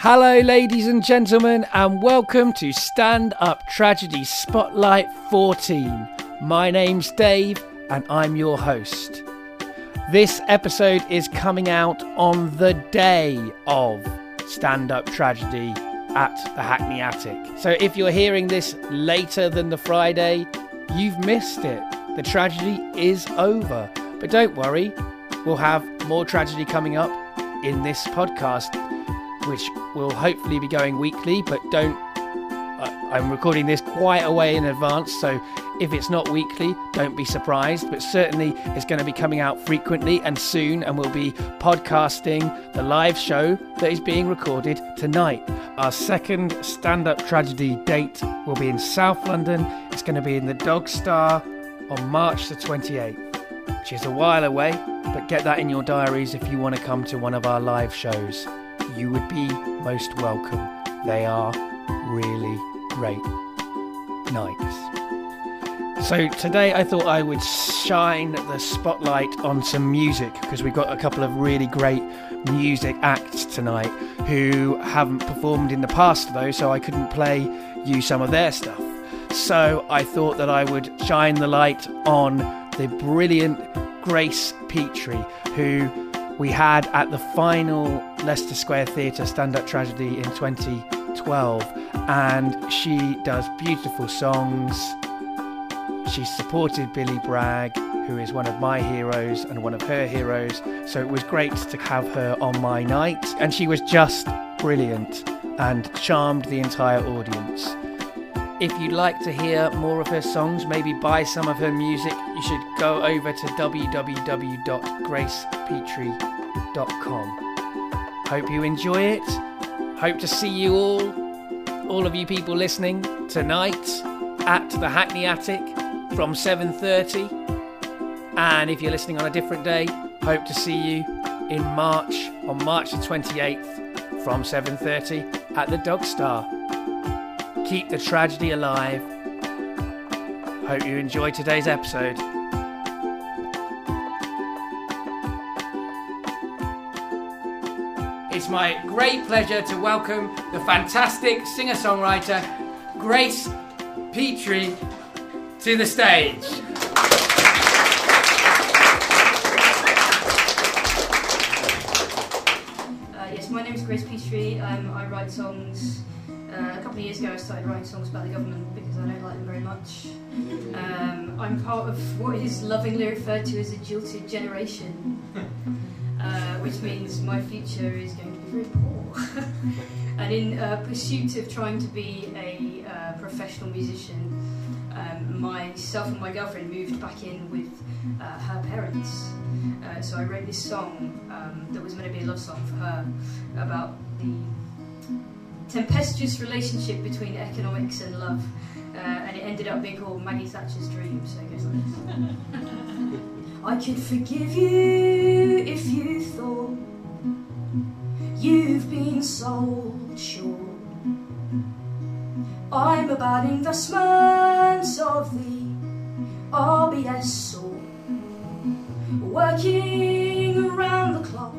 Hello, ladies and gentlemen, and welcome to Stand Up Tragedy Spotlight 14. My name's Dave, and I'm your host. This episode is coming out on the day of Stand Up Tragedy at the Hackney Attic. So if you're hearing this later than the Friday, you've missed it. The tragedy is over. But don't worry, we'll have more tragedy coming up in this podcast, which will hopefully be going weekly. But don't, I- I'm recording this quite a way in advance, so if it's not weekly, don't be surprised. But certainly, it's going to be coming out frequently and soon, and we'll be podcasting the live show that is being recorded tonight. Our second stand up tragedy date will be in South London. It's going to be in the Dog Star on March the 28th which is a while away, but get that in your diaries if you want to come to one of our live shows. You would be most welcome. They are really great nights. So today I thought I would shine the spotlight on some music because we've got a couple of really great music acts tonight who haven't performed in the past though, so I couldn't play you some of their stuff. So I thought that I would shine the light on the brilliant Grace Petrie, who we had at the final Leicester Square Theatre stand up tragedy in 2012. And she does beautiful songs. She supported Billy Bragg, who is one of my heroes and one of her heroes. So it was great to have her on my night. And she was just brilliant and charmed the entire audience. If you'd like to hear more of her songs, maybe buy some of her music, you should go over to www.gracepetrie.com. Hope you enjoy it. Hope to see you all, all of you people listening, tonight at the Hackney Attic from 7:30. And if you're listening on a different day, hope to see you in March on March the 28th from 7:30 at the Dog Star keep the tragedy alive. Hope you enjoy today's episode. It's my great pleasure to welcome the fantastic singer songwriter Grace Petrie to the stage. Uh, yes, my name is Grace Petrie. Um, I write songs. Couple of years ago, I started writing songs about the government because I don't like them very much. Um, I'm part of what is lovingly referred to as a jilted generation, uh, which means my future is going to be very poor. and in uh, pursuit of trying to be a uh, professional musician, um, myself and my girlfriend moved back in with uh, her parents. Uh, so I wrote this song um, that was meant to be a love song for her about the tempestuous relationship between economics and love. Uh, and it ended up being called Maggie Thatcher's Dream. So it goes like this. I could forgive you if you thought you've been sold short. I'm a bad investment of the RBS sort, working around the clock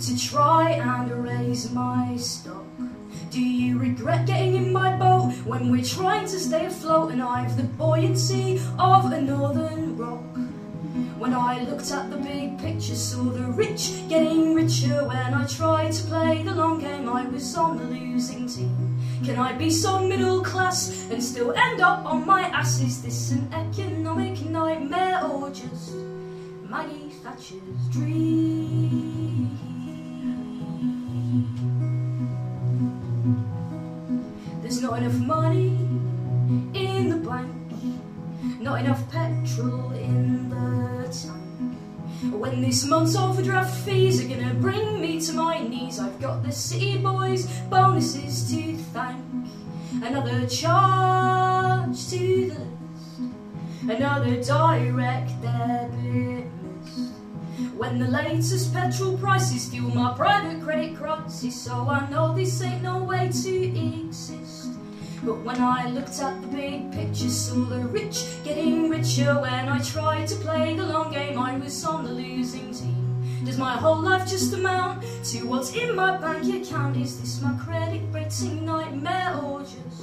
to try and raise my stock. Do you regret getting in my boat when we're trying to stay afloat and I've the buoyancy of a northern rock? When I looked at the big picture, saw the rich getting richer. When I tried to play the long game, I was on the losing team. Can I be so middle class and still end up on my ass? Is this an economic nightmare or just Maggie Thatcher's dream? Not enough money in the bank, not enough petrol in the tank. When this month's overdraft fees are gonna bring me to my knees, I've got the city boys' bonuses to thank. Another charge to the list, another direct debit missed. When the latest petrol prices fuel my private credit crisis, so I know this ain't no way to exist. But when I looked at the big picture, saw the rich getting richer. When I tried to play the long game, I was on the losing team. Does my whole life just amount to what's in my bank account? Is this my credit rating nightmare or just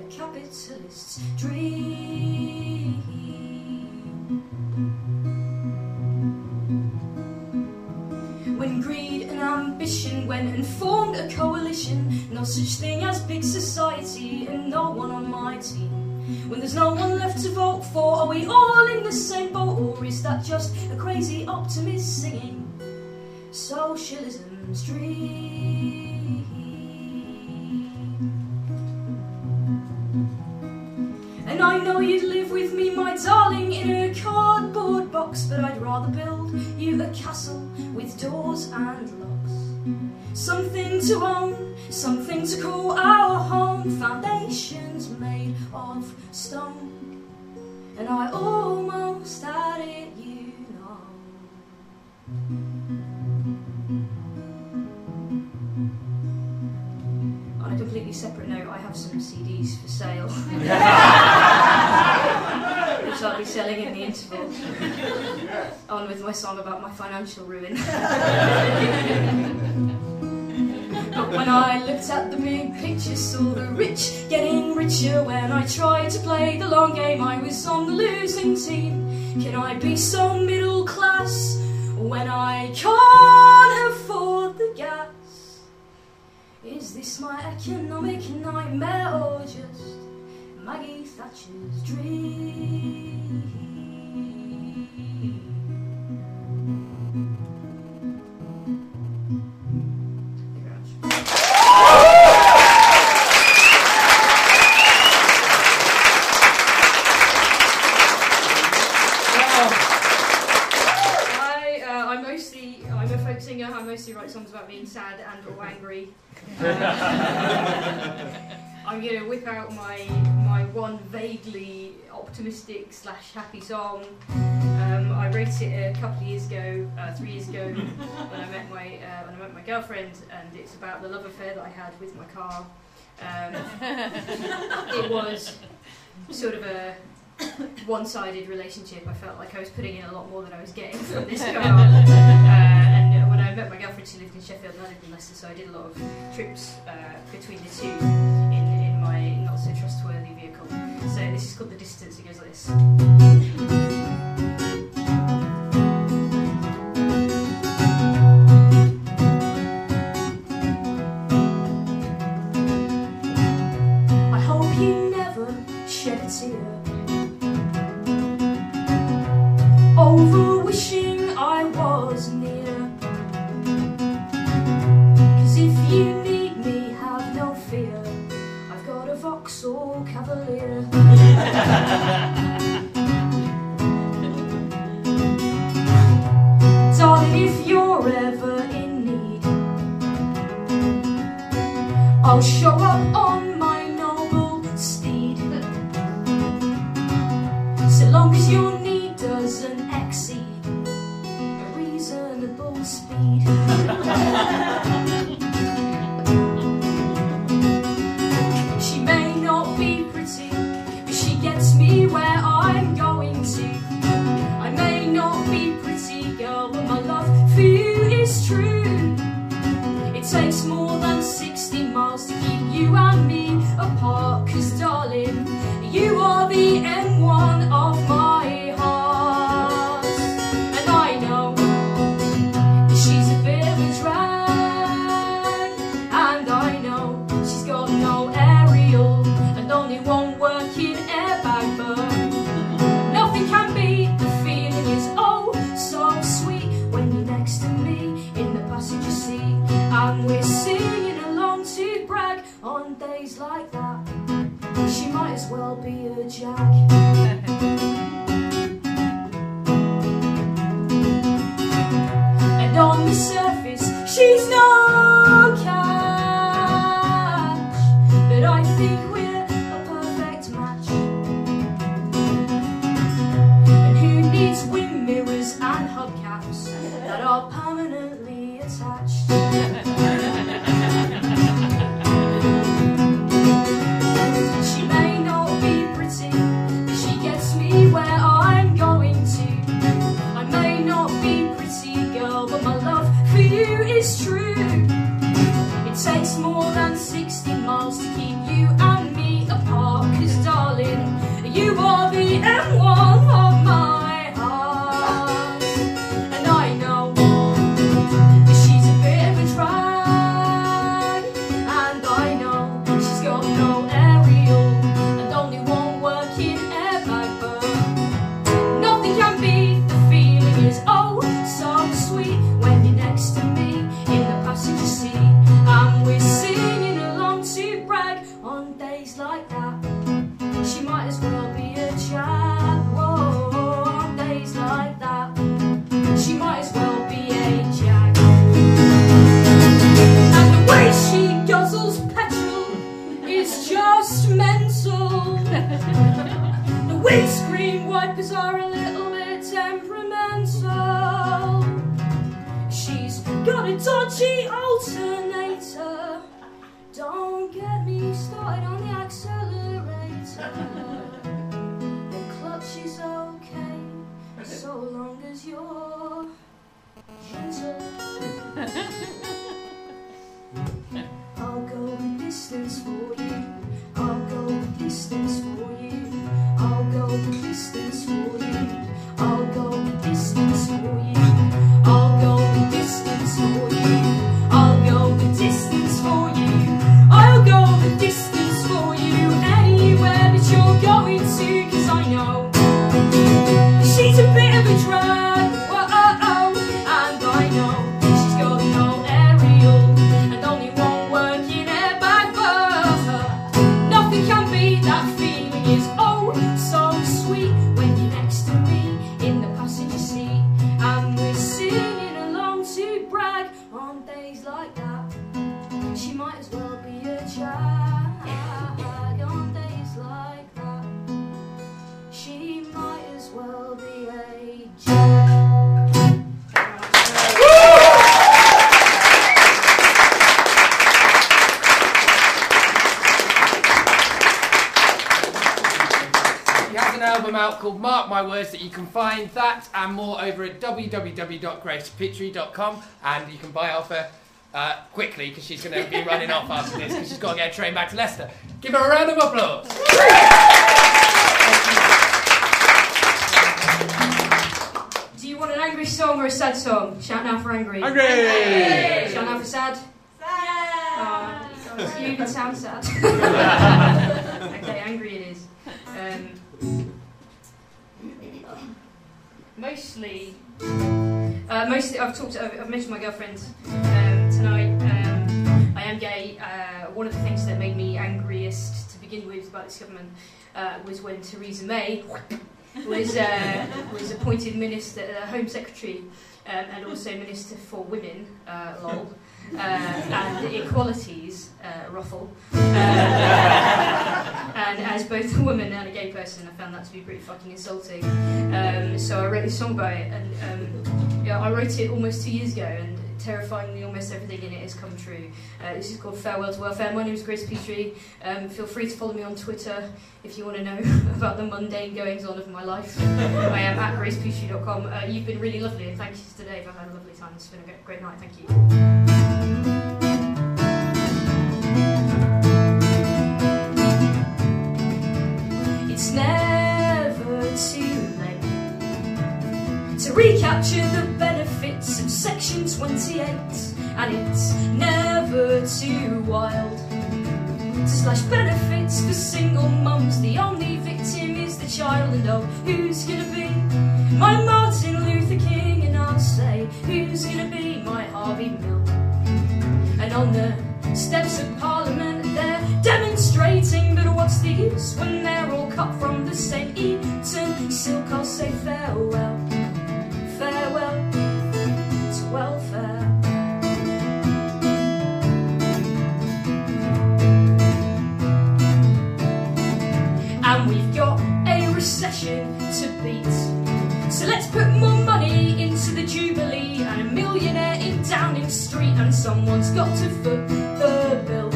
a capitalist's dream? When greed and ambition went and formed a coalition, no such thing as big society and no one on my team. When there's no one left to vote for, are we all in the same boat, or is that just a crazy optimist singing socialism's dream? And I know you'd live with me, my darling, in a cardboard box, but I'd rather build you a castle with doors and locks. Something to own, something to call our home, foundations made of stone. And I almost had it, you know. On a completely separate note, I have some CDs for sale. which I'll be selling in the interval. On with my song about my financial ruin. but when I looked at the big picture, saw the rich getting richer. When I tried to play the long game, I was on the losing team. Can I be so middle class when I can't afford the gas? Is this my economic nightmare or just Maggie Thatcher's dream? Optimistic slash happy song. Um, I wrote it a couple of years ago, uh, three years ago, when I met my uh, when I met my girlfriend, and it's about the love affair that I had with my car. Um, it was sort of a one-sided relationship. I felt like I was putting in a lot more than I was getting from this car. Uh, and when I met my girlfriend, she lived in Sheffield and I lived in Leicester, so I did a lot of trips uh, between the two in not so trustworthy vehicle. So this is called The Distance. It goes like this. I hope you never shed a tear over Cavalier. I think All the M. an album out called Mark My Words that you can find that and more over at www.gracepetrie.com and you can buy off her uh, quickly because she's going to be running off after this because she's got to get a train back to Leicester. Give her a round of applause. Do you want an angry song or a sad song? Shout now for angry. Angry! Shout now for sad. Oh, you even sound sad. okay, angry it is. Um, mostly, uh, mostly I've talked. I've, I've mentioned my girlfriend um, tonight. Um, I am gay. Uh, one of the things that made me angriest to begin with about this government uh, was when Theresa May was uh, was appointed minister, uh, Home Secretary, um, and also Minister for Women. Uh, lol. Uh, and equalities, uh, ruffle. Uh, and as both a woman and a gay person, I found that to be pretty fucking insulting. Um, so I wrote this song about it, and um, yeah, I wrote it almost two years ago, and terrifyingly, almost everything in it has come true. Uh, this is called Farewell to Welfare. My name is Grace Petrie. Um, feel free to follow me on Twitter if you want to know about the mundane goings on of my life. I am at gracepetrie.com. Uh, you've been really lovely, and thank you today. I've had a lovely time. It's been a great- night. Thank you. It's never too late to recapture the Section 28, and it's never too wild to slash benefits for single mums. The only victim is the child, and oh, who's gonna be my Martin Luther King? And I'll say, who's gonna be my Harvey Milk? And on the steps of Parliament, they're demonstrating. But what's the use when they're all cut from the same Eton silk? I'll say farewell recession to beat. So let's put more money into the Jubilee and a millionaire in Downing Street, and someone's got to foot the bill.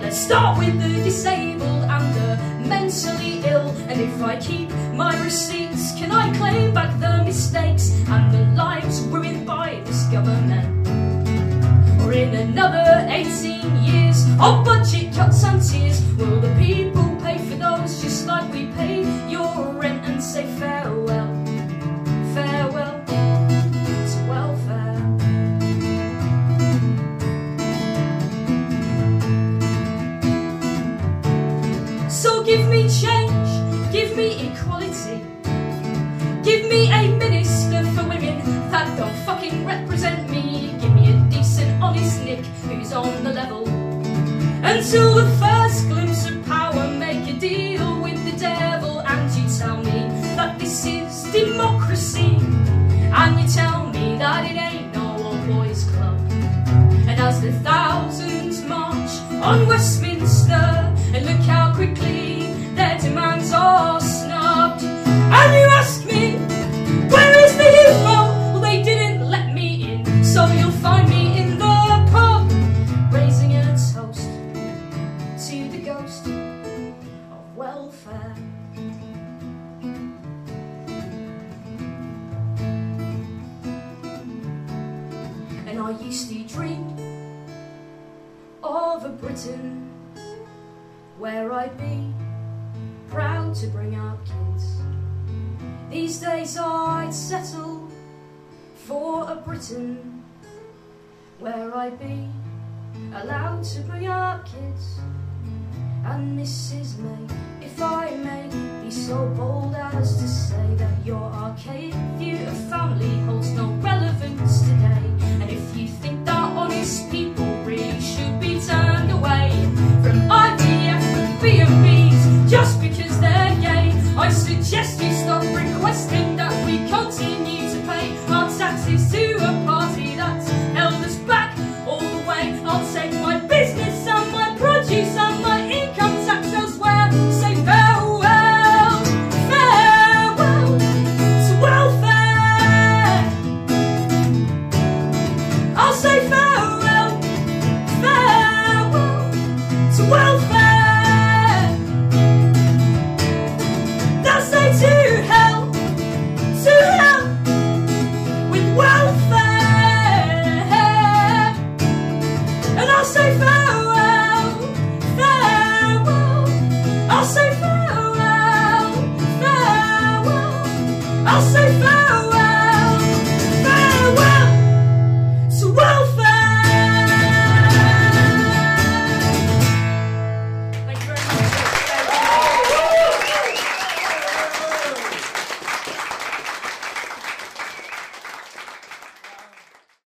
Let's start with the disabled and the mentally ill. And if I keep my receipts, can I claim back the mistakes and the lives ruined by this government? Or in another 18 years of budget cuts and tears, will the people just like we pay your rent and say farewell, club. And as the thousands march on Westminster, and look how quickly where I'd be proud to bring up kids. These days I'd settle for a Britain where I'd be allowed to bring up kids. And Mrs. May, if I may be so bold as to say that your archaic view of family holds no relevance today. And if you think that honest people